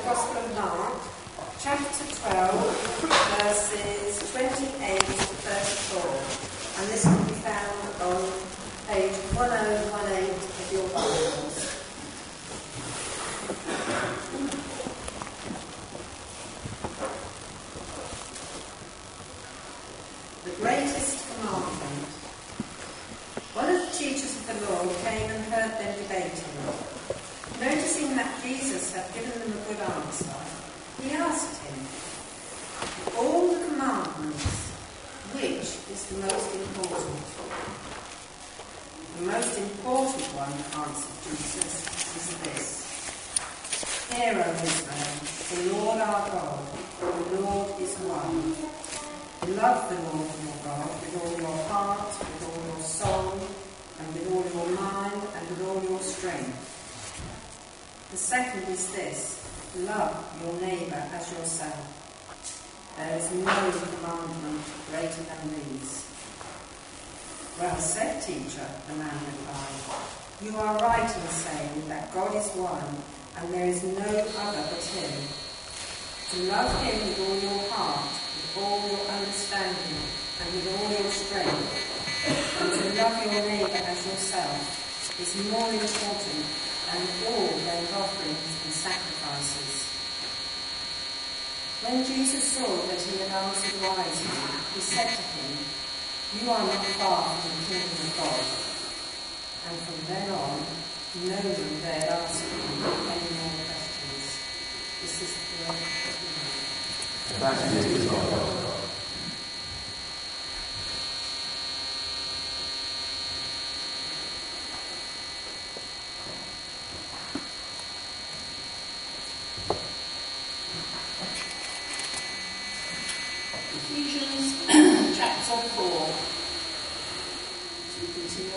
the Gospel of Mark, chapter 12, verses 28 to 34. And this can be found on page 1018 of your Bibles. The greatest commandment. One of the teachers of the law came and heard them debating. Noticing that Jesus had given them a good answer, he asked him, "Of All the commandments, which is the most important? The most important one, answered Jesus, is this. Hear, O Israel, the Lord our God, the Lord is one. Love the Lord your God with all your heart, with all your soul, and with all your mind, and with all your strength. The second is this love your neighbour as yourself. There is no commandment greater than these. Well said, teacher, the man replied. You are right in saying that God is one, and there is no other but Him. To love Him with all your heart, all your understanding, and with all your strength, and to love your neighbour as yourself is more important than all their offerings and sacrifices. When Jesus saw that he had answered wisely, he said to him, You are not far from the kingdom of God. And from then on, no one dared ask him any more questions. This is the word of God. Thanks be to God. Ephesians chapter 4. As continue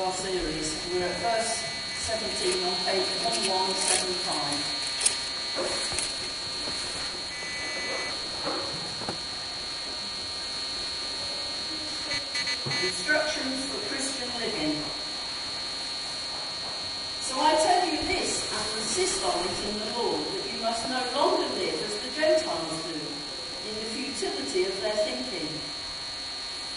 our series, we're at verse 17 on page 1175. Instructions for Christian living. So I tell you this and insist on it in the Lord that you must no longer live as the Gentiles do, in the futility of their thinking.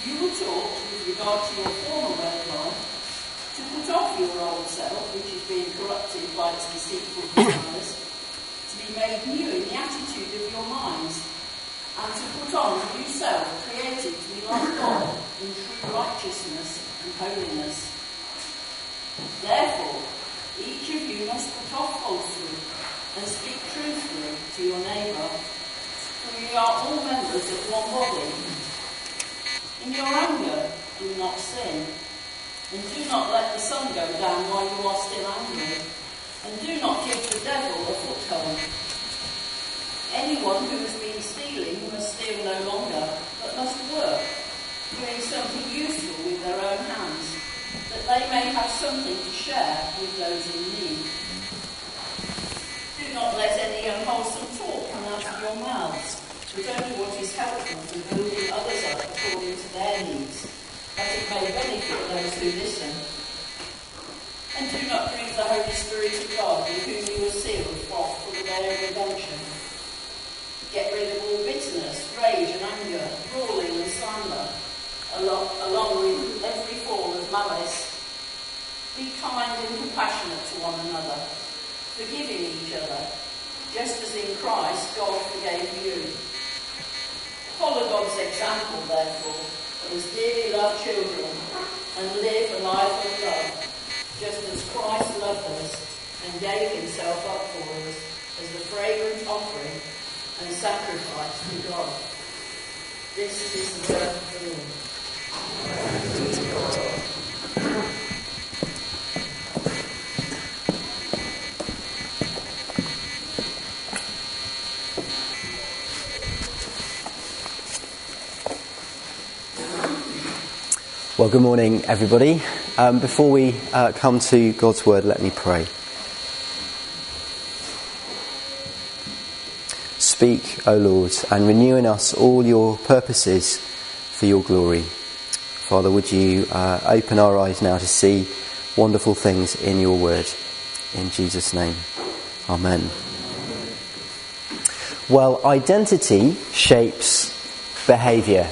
You were taught, with regard to your former way of life, to put off your old self, which is being corrupted by its deceitful desires, to be made new in the attitude of your minds, and to put on a new self, created to be like God in true righteousness and holiness. Therefore, each of you must put off falsehood and speak truthfully to your neighbour, for we are all members of one body. In your anger, do not sin, and do not let the sun go down while you are still angry, and do not give the devil a foothold. Anyone who has been stealing must steal no longer, but must work, doing something useful with their own hands, that they may have something to share with those in need. Do not let any unwholesome talk come out of your mouths, but only what is helpful to building others up according to their needs, that it may benefit those who listen. And do not grieve the Holy Spirit of God, with whom you were sealed for, the day of redemption. Get rid of all bitterness, rage and anger, brawling and slander, along with every form of malice. Be kind and compassionate to one another, forgiving each other, just as in Christ God forgave you. Follow God's example, therefore, as dearly loved children, and live a life of love, just as Christ loved us and gave himself up for us as a fragrant offering and sacrifice to God. This is the word of the Lord. Well, good morning, everybody. Um, before we uh, come to God's Word, let me pray. Speak, O Lord, and renew in us all your purposes for your glory. Father, would you uh, open our eyes now to see wonderful things in your Word? In Jesus' name, Amen. Well, identity shapes behaviour.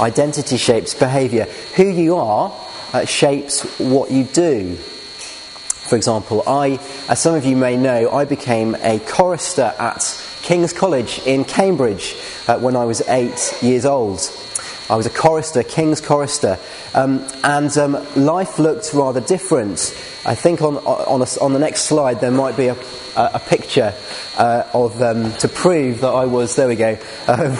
Identity shapes behaviour. Who you are uh, shapes what you do. For example, I, as some of you may know, I became a chorister at King's College in Cambridge uh, when I was eight years old. I was a chorister, King's chorister, um, and um, life looked rather different. I think on, on, a, on, the next slide there might be a, a picture uh, of um, to prove that I was there we go um,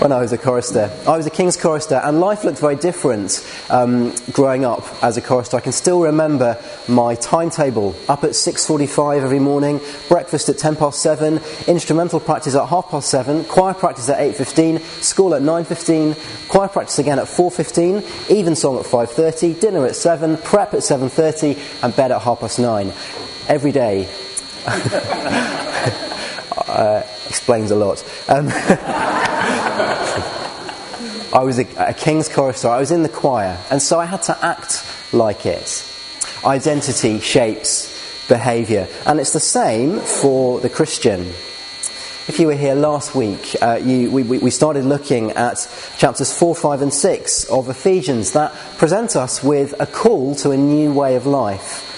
when I was a chorister. I was a king's chorister, and life looked very different um, growing up as a chorister. I can still remember my timetable: up at six forty-five every morning, breakfast at ten past seven, instrumental practice at half past seven, choir practice at eight fifteen, school at nine fifteen, choir practice again at four fifteen, evensong at five thirty, dinner at seven, prep at seven thirty, and bed at half past nine. Every day uh, explains a lot. Um, I was a, a, king's chorister. I was in the choir, and so I had to act like it. Identity shapes behaviour, and it's the same for the Christian. If you were here last week, uh, you, we, we started looking at chapters 4, 5, and 6 of Ephesians that present us with a call to a new way of life.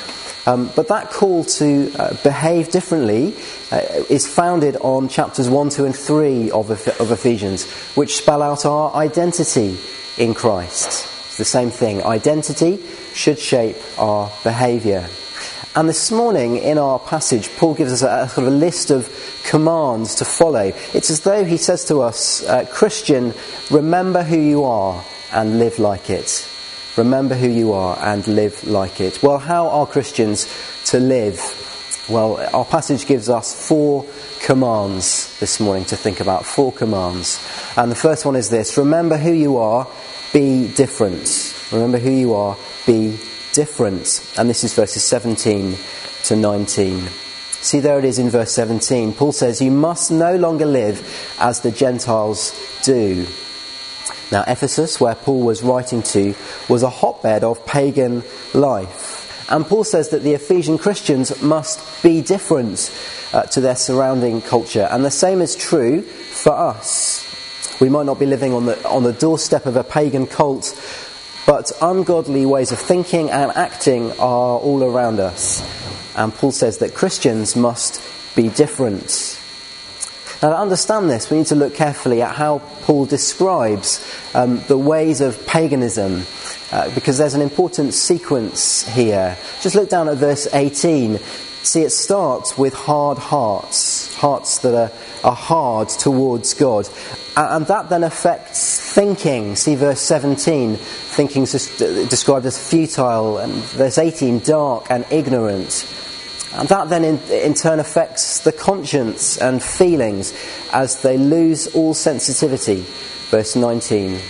Um, but that call to uh, behave differently uh, is founded on chapters 1, 2, and 3 of, of Ephesians, which spell out our identity in Christ. It's the same thing. Identity should shape our behaviour. And this morning in our passage, Paul gives us a, a, sort of a list of commands to follow. It's as though he says to us, uh, Christian, remember who you are and live like it. Remember who you are and live like it. Well, how are Christians to live? Well, our passage gives us four commands this morning to think about. Four commands. And the first one is this Remember who you are, be different. Remember who you are, be different. And this is verses 17 to 19. See, there it is in verse 17. Paul says, You must no longer live as the Gentiles do. Now, Ephesus, where Paul was writing to, was a hotbed of pagan life. And Paul says that the Ephesian Christians must be different uh, to their surrounding culture. And the same is true for us. We might not be living on the, on the doorstep of a pagan cult, but ungodly ways of thinking and acting are all around us. And Paul says that Christians must be different. Now, to understand this, we need to look carefully at how Paul describes um, the ways of paganism, uh, because there's an important sequence here. Just look down at verse 18. See, it starts with hard hearts, hearts that are, are hard towards God. And that then affects thinking. See verse 17, thinking is described as futile, and verse 18, dark and ignorant. And that then in, in, turn affects the conscience and feelings as they lose all sensitivity. Verse 19.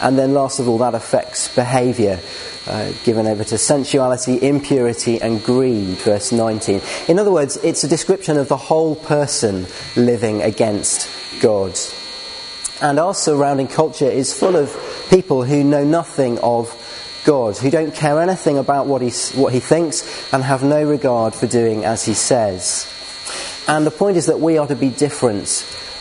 And then last of all, that affects behaviour, uh, given over to sensuality, impurity, and greed. Verse 19. In other words, it's a description of the whole person living against God. And our surrounding culture is full of people who know nothing of God, who don't care anything about what he, what he thinks and have no regard for doing as he says. And the point is that we are to be different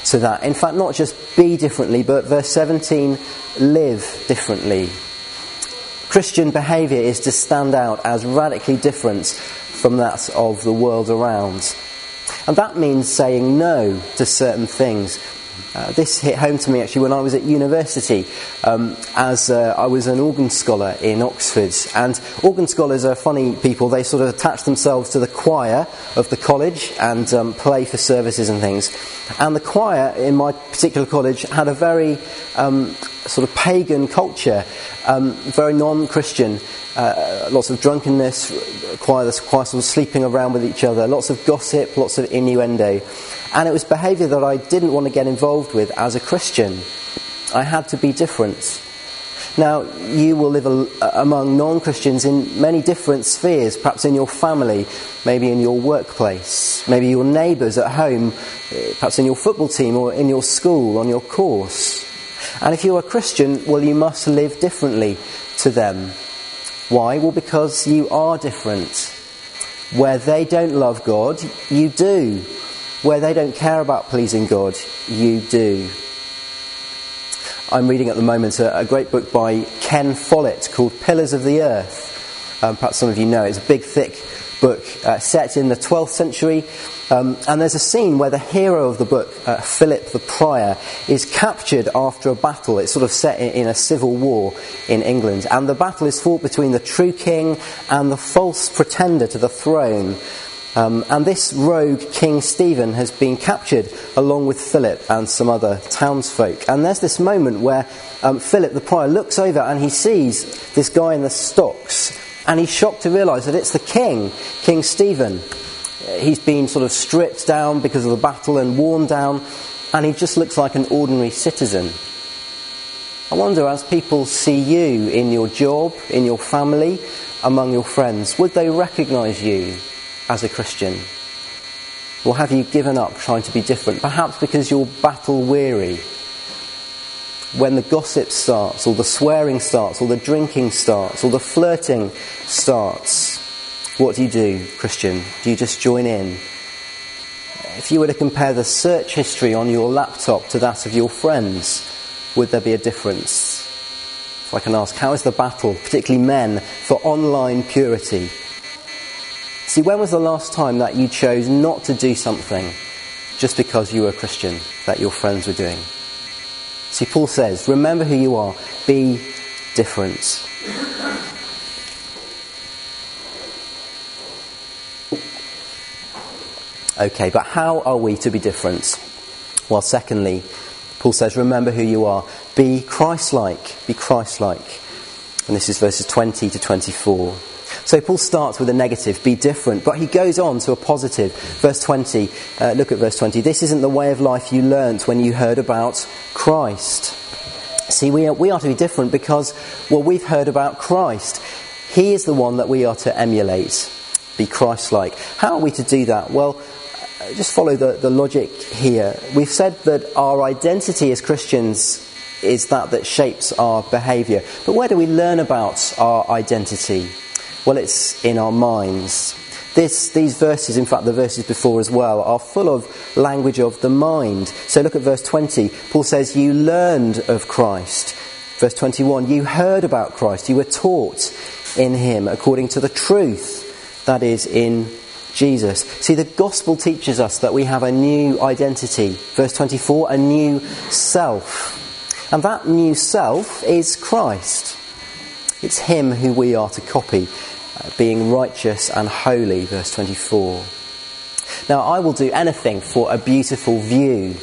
to that. In fact, not just be differently, but verse 17, live differently. Christian behaviour is to stand out as radically different from that of the world around. And that means saying no to certain things uh, this hit home to me actually when I was at university, um, as uh, I was an organ scholar in Oxford. And organ scholars are funny people. They sort of attach themselves to the choir of the college and um, play for services and things. And the choir in my particular college had a very um, sort of pagan culture, um, very non Christian. Uh, lots of drunkenness, choir, choir sort of sleeping around with each other, lots of gossip, lots of innuendo. And it was behaviour that I didn't want to get involved with as a Christian. I had to be different. Now, you will live a, among non Christians in many different spheres, perhaps in your family, maybe in your workplace, maybe your neighbours at home, eh, perhaps in your football team or in your school, on your course. And if you're a Christian, well, you must live differently to them. Why? Well, because you are different. Where they don't love God, you do. Where they don't care about pleasing God, you do. I'm reading at the moment a, a great book by Ken Follett called Pillars of the Earth. Um, perhaps some of you know it's a big, thick book uh, set in the 12th century. Um, and there's a scene where the hero of the book, uh, Philip the Prior, is captured after a battle. It's sort of set in, in, a civil war in England. And the battle is fought between the true king and the false pretender to the throne. Um, and this rogue King Stephen has been captured along with Philip and some other townsfolk. And there's this moment where um, Philip the prior looks over and he sees this guy in the stocks and he's shocked to realise that it's the king, King Stephen. He's been sort of stripped down because of the battle and worn down, and he just looks like an ordinary citizen. I wonder, as people see you in your job, in your family, among your friends, would they recognise you as a Christian? Or have you given up trying to be different? Perhaps because you're battle weary. When the gossip starts, or the swearing starts, or the drinking starts, or the flirting starts, what do you do, Christian? Do you just join in? If you were to compare the search history on your laptop to that of your friends, would there be a difference? If I can ask, how is the battle, particularly men, for online purity? See, when was the last time that you chose not to do something just because you were a Christian that your friends were doing? See, Paul says, remember who you are, be different. Okay, but how are we to be different? Well, secondly, Paul says, remember who you are. Be Christ like. Be Christ like. And this is verses 20 to 24. So Paul starts with a negative, be different, but he goes on to a positive. Verse 20, uh, look at verse 20. This isn't the way of life you learnt when you heard about Christ. See, we are, we are to be different because, well, we've heard about Christ. He is the one that we are to emulate, be Christ like. How are we to do that? Well, uh, just follow the, the logic here. We've said that our identity as Christians is that that shapes our behaviour. But where do we learn about our identity? Well, it's in our minds. This, these verses, in fact, the verses before as well, are full of language of the mind. So look at verse 20. Paul says, You learned of Christ. Verse 21, You heard about Christ. You were taught in him according to the truth that is in Jesus. See, the gospel teaches us that we have a new identity. Verse 24, a new self. And that new self is Christ. It's him who we are to copy being righteous and holy, verse 24. Now, I will do anything for a beautiful view.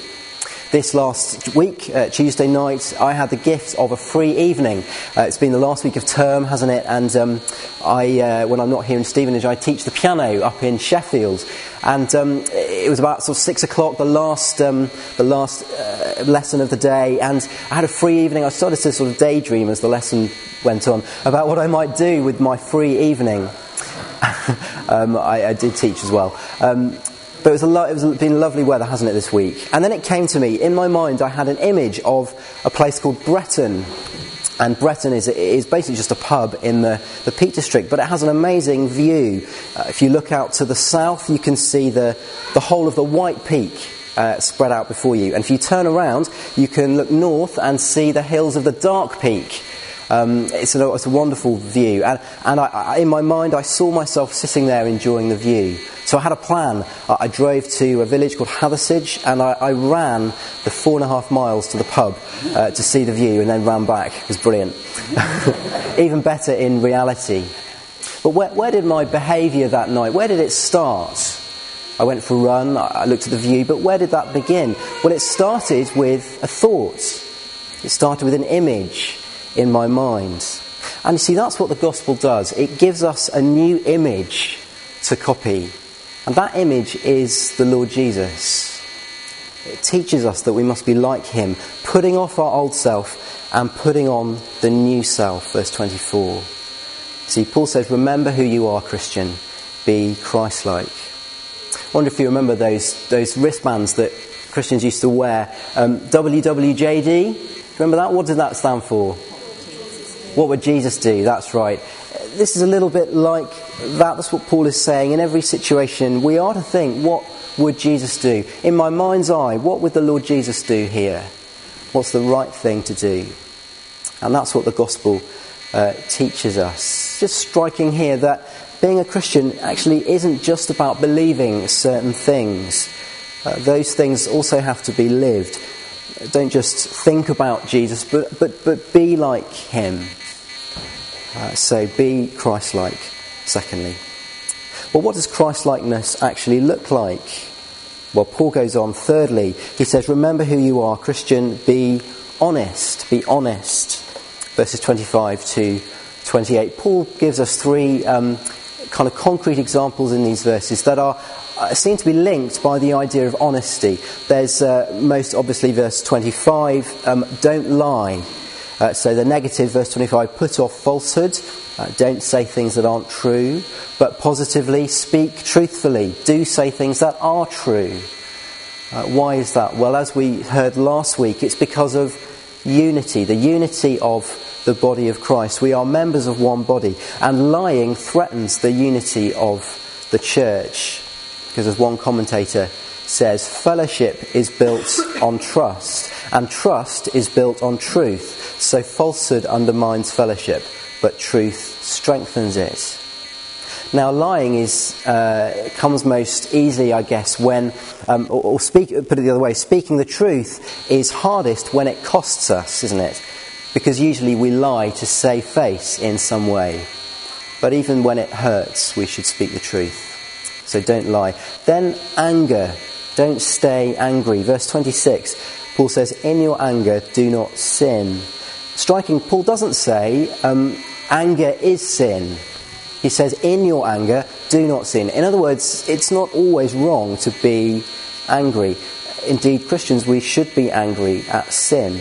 This last week, uh, Tuesday night, I had the gift of a free evening. Uh, it's been the last week of term, hasn't it? And um, I, uh, when I'm not here in Stevenage, I teach the piano up in Sheffield. And um, it was about sort of six o'clock, the last, um, the last uh, lesson of the day. And I had a free evening. I started to sort of daydream as the lesson went on about what I might do with my free evening. um, I, I, did teach as well. But it was, lo- it was been lovely weather, hasn't it, this week? And then it came to me, in my mind, I had an image of a place called Bretton. And Bretton is, is basically just a pub in the, the Peak District, but it has an amazing view. Uh, if you look out to the south, you can see the, the whole of the White Peak uh, spread out before you. And if you turn around, you can look north and see the hills of the Dark Peak. Um, it's, a, it's, a, wonderful view. And, and I, I, in my mind, I saw myself sitting there enjoying the view. So I had a plan. I drove to a village called Hathersage and I, I ran the four and a half miles to the pub uh, to see the view and then ran back. It was brilliant. Even better in reality. But where, where did my behaviour that night, where did it start? I went for a run, I looked at the view, but where did that begin? Well, it started with a thought. It started with an image in my mind. And you see, that's what the gospel does. It gives us a new image to copy. And that image is the Lord Jesus. It teaches us that we must be like him, putting off our old self and putting on the new self, verse 24. See, Paul says, Remember who you are, Christian. Be Christ like. I wonder if you remember those, those wristbands that Christians used to wear. Um, WWJD? Remember that? What did that stand for? What would Jesus do? That's right. This is a little bit like that. That's what Paul is saying. In every situation, we are to think, what would Jesus do? In my mind's eye, what would the Lord Jesus do here? What's the right thing to do? And that's what the gospel uh, teaches us. Just striking here that being a Christian actually isn't just about believing certain things. Uh, those things also have to be lived. Don't just think about Jesus, but, but, but be like him. Uh, so be Christ like, secondly. Well, what does Christ likeness actually look like? Well, Paul goes on, thirdly, he says, Remember who you are, Christian, be honest, be honest. Verses 25 to 28. Paul gives us three um, kind of concrete examples in these verses that are uh, seem to be linked by the idea of honesty. There's uh, most obviously verse 25, um, don't lie. Uh, so the negative, verse 25, put off falsehood. Uh, don't say things that aren't true, but positively speak truthfully. Do say things that are true. Uh, why is that? Well, as we heard last week, it's because of unity, the unity of the body of Christ. We are members of one body, and lying threatens the unity of the church. Because as one commentator says, fellowship is built on trust, and trust is built on truth. So falsehood undermines fellowship, but truth strengthens it. Now, lying is uh, comes most easily, I guess, when, um, or, or speak, put it the other way, speaking the truth is hardest when it costs us, isn't it? Because usually we lie to save face in some way. But even when it hurts, we should speak the truth. So don't lie. Then anger. Don't stay angry. Verse 26, Paul says, In your anger, do not sin striking, Paul doesn't say um, anger is sin. He says, in your anger, do not sin. In other words, it's not always wrong to be angry. Indeed, Christians, we should be angry at sin.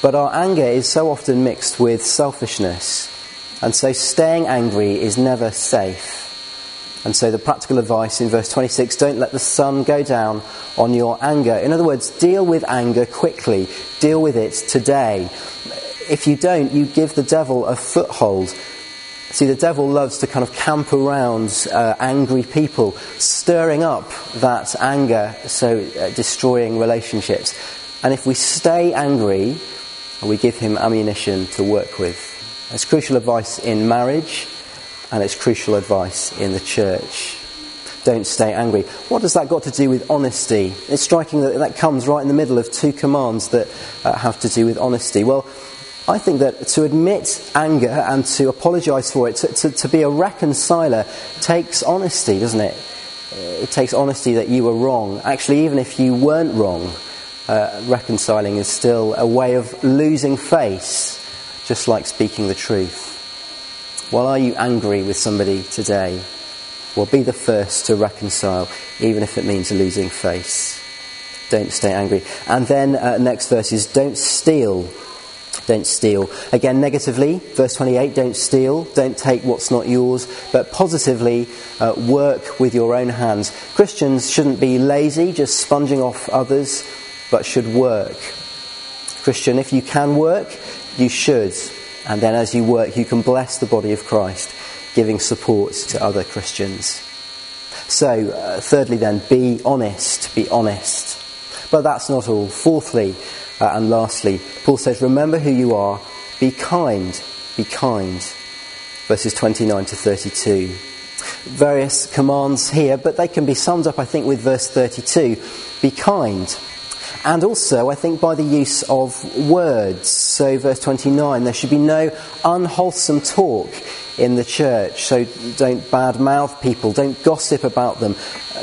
But our anger is so often mixed with selfishness. And so staying angry is never safe. And so the practical advice in verse 26 don't let the sun go down on your anger. In other words, deal with anger quickly, deal with it today. If you don't, you give the devil a foothold. See, the devil loves to kind of camp around uh, angry people, stirring up that anger, so uh, destroying relationships. And if we stay angry, we give him ammunition to work with. It's crucial advice in marriage and it's crucial advice in the church. Don't stay angry. What does that got to do with honesty? It's striking that that comes right in the middle of two commands that uh, have to do with honesty. Well, I think that to admit anger and to apologise for it, to, to, to, be a reconciler, takes honesty, doesn't it? It takes honesty that you were wrong. Actually, even if you weren't wrong, uh, reconciling is still a way of losing face, just like speaking the truth. Well, are you angry with somebody today? Well, be the first to reconcile, even if it means losing face. Don't stay angry. And then, uh, next verse is don't steal. Don't steal. Again, negatively, verse 28, don't steal, don't take what's not yours, but positively, uh, work with your own hands. Christians shouldn't be lazy, just sponging off others, but should work. Christian, if you can work, you should. And then as you work, you can bless the body of Christ, giving support to other Christians. So, uh, thirdly, then, be honest. Be honest. But that's not all. Fourthly, uh, and lastly, Paul says, Remember who you are, be kind. Be kind. Verses 29 to 32. Various commands here, but they can be summed up, I think, with verse 32. Be kind and also, I think, by the use of words. So, verse 29, there should be no unwholesome talk in the church. So, don't badmouth people, don't gossip about them,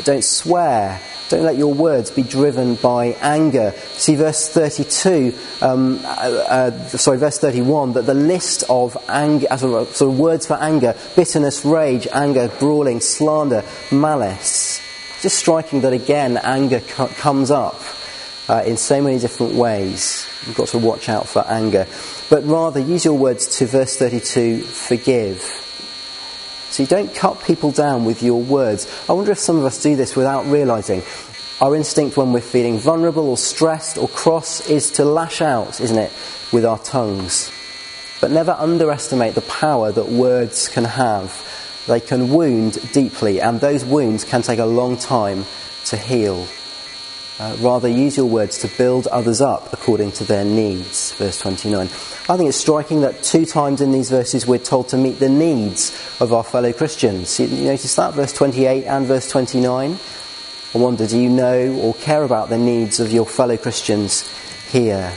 don't swear. Don't let your words be driven by anger. See verse 32, um, uh, uh, sorry, verse 31, that the list of anger, uh, sort of words for anger, bitterness, rage, anger, brawling, slander, malice. Just striking that again, anger co- comes up uh, in so many different ways. You've got to watch out for anger. But rather, use your words to verse 32 forgive. So you don't cut people down with your words. I wonder if some of us do this without realizing. Our instinct when we're feeling vulnerable or stressed or cross is to lash out, isn't it, with our tongues. But never underestimate the power that words can have. They can wound deeply, and those wounds can take a long time to heal. Uh, rather, use your words to build others up according to their needs. Verse 29. I think it's striking that two times in these verses we're told to meet the needs of our fellow Christians. You notice that? Verse 28 and verse 29. I wonder, do you know or care about the needs of your fellow Christians here?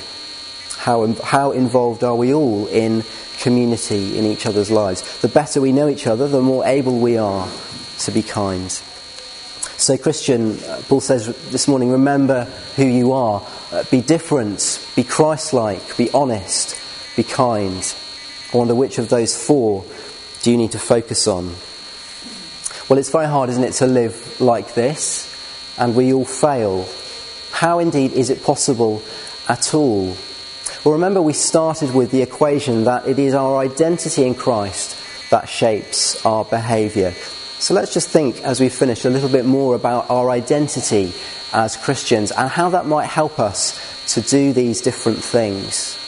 How, how involved are we all in community in each other's lives? The better we know each other, the more able we are to be kind. So, Christian, Paul says this morning, remember who you are. Uh, be different, be Christ like, be honest, be kind. I wonder which of those four do you need to focus on? Well, it's very hard, isn't it, to live like this, and we all fail. How indeed is it possible at all? Well, remember, we started with the equation that it is our identity in Christ that shapes our behaviour. So let's just think as we finish a little bit more about our identity as Christians and how that might help us to do these different things.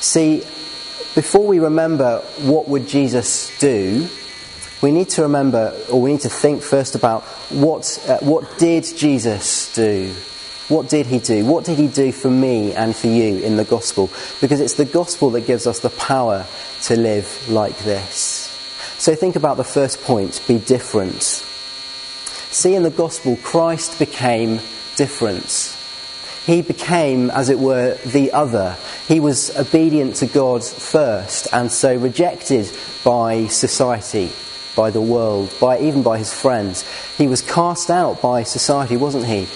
See, before we remember what would Jesus do, we need to remember, or we need to think first about what, uh, what did Jesus do? What did he do? What did he do for me and for you in the gospel? Because it's the gospel that gives us the power to live like this. So think about the first point be different. See, in the gospel, Christ became different. He became, as it were, the other. He was obedient to God first and so rejected by society, by the world, by even by his friends. He was cast out by society, wasn't he?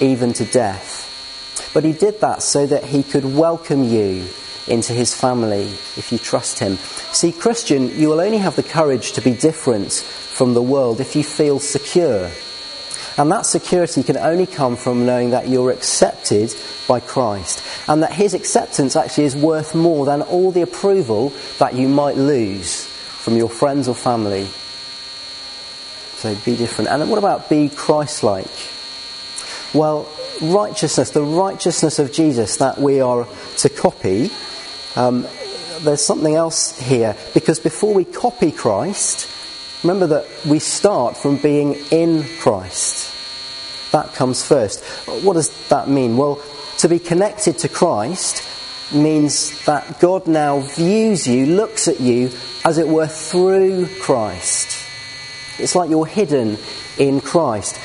Even to death. But he did that so that he could welcome you into his family if you trust him. See, Christian, you will only have the courage to be different from the world if you feel secure. And that security can only come from knowing that you're accepted by Christ and that his acceptance actually is worth more than all the approval that you might lose from your friends or family. So be different. And what about be Christ like? Well, righteousness, the righteousness of Jesus that we are to copy, um, there's something else here because before we copy Christ, remember that we start from being in Christ. That comes first. What does that mean? Well, to be connected to Christ means that God now views you, looks at you, as it were, through Christ. It's like you're hidden in Christ.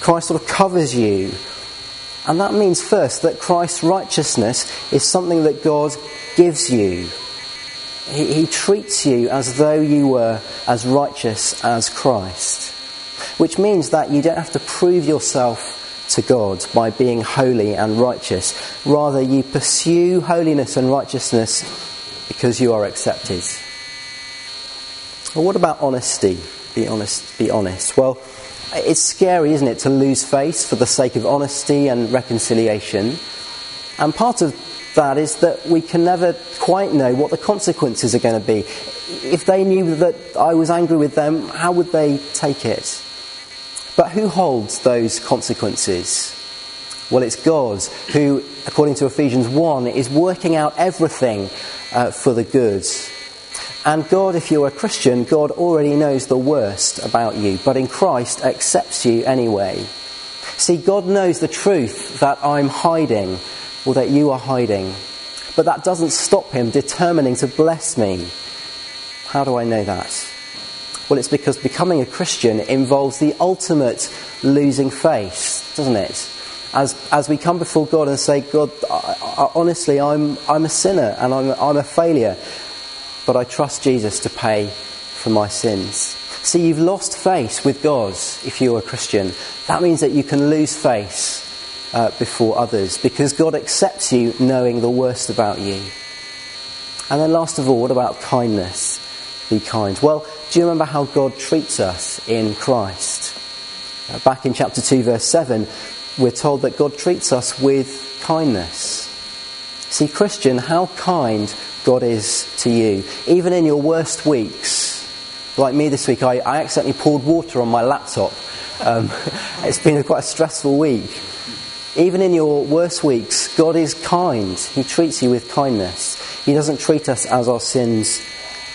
Christ sort of covers you. And that means first that Christ's righteousness is something that God gives you. He, he treats you as though you were as righteous as Christ. Which means that you don't have to prove yourself to God by being holy and righteous. Rather, you pursue holiness and righteousness because you are accepted. Well, what about honesty? Be honest. Be honest. Well, it's scary, isn't it, to lose face for the sake of honesty and reconciliation. And part of that is that we can never quite know what the consequences are going to be. If they knew that I was angry with them, how would they take it? But who holds those consequences? Well, it's God who, according to Ephesians 1, is working out everything uh, for the good. And God, if you're a Christian, God already knows the worst about you, but in Christ accepts you anyway. See, God knows the truth that I'm hiding or that you are hiding. But that doesn't stop him determining to bless me. How do I know that? Well, it's because becoming a Christian involves the ultimate losing face, doesn't it? As, as we come before God and say, God, I, I, honestly, I'm, I'm a sinner and I'm, I'm a failure, but I trust Jesus to pay for my sins. See, you've lost face with God if you're a Christian. That means that you can lose face uh, before others because God accepts you knowing the worst about you. And then, last of all, what about kindness? Be kind. Well, do you remember how God treats us in Christ? Uh, back in chapter 2, verse 7, we're told that God treats us with kindness. See, Christian, how kind God is to you. Even in your worst weeks, like me this week, I, I accidentally poured water on my laptop. Um, it's been a quite a stressful week. Even in your worst weeks, God is kind. He treats you with kindness. He doesn't treat us as our sins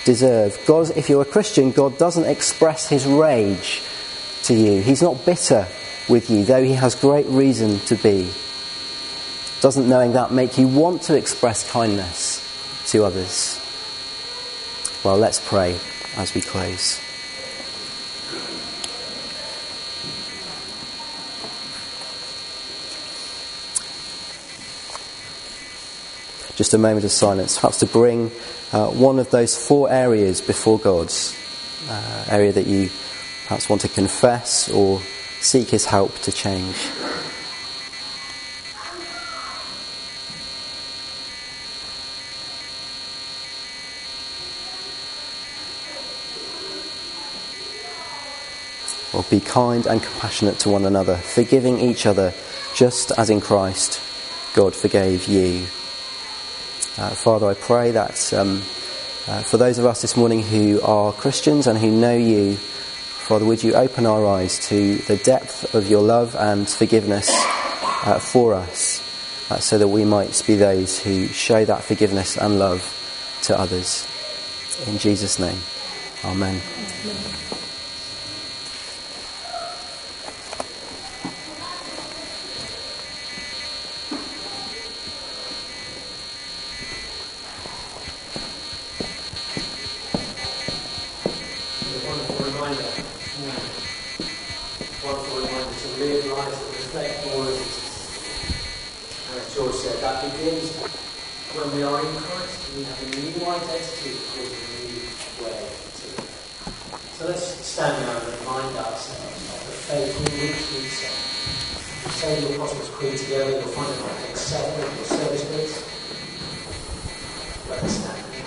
deserve. God, if you're a Christian, God doesn't express his rage to you. He's not bitter with you, though he has great reason to be. Doesn't knowing that make you want to express kindness to others? Well, let's pray as we close. Just a moment of silence, perhaps to bring uh, one of those four areas before God's uh, area that you perhaps want to confess or seek His help to change. Or be kind and compassionate to one another, forgiving each other, just as in Christ God forgave you. Uh, Father, I pray that um, uh, for those of us this morning who are Christians and who know you, Father, would you open our eyes to the depth of your love and forgiveness uh, for us, uh, so that we might be those who show that forgiveness and love to others. In Jesus' name, Amen. Amen.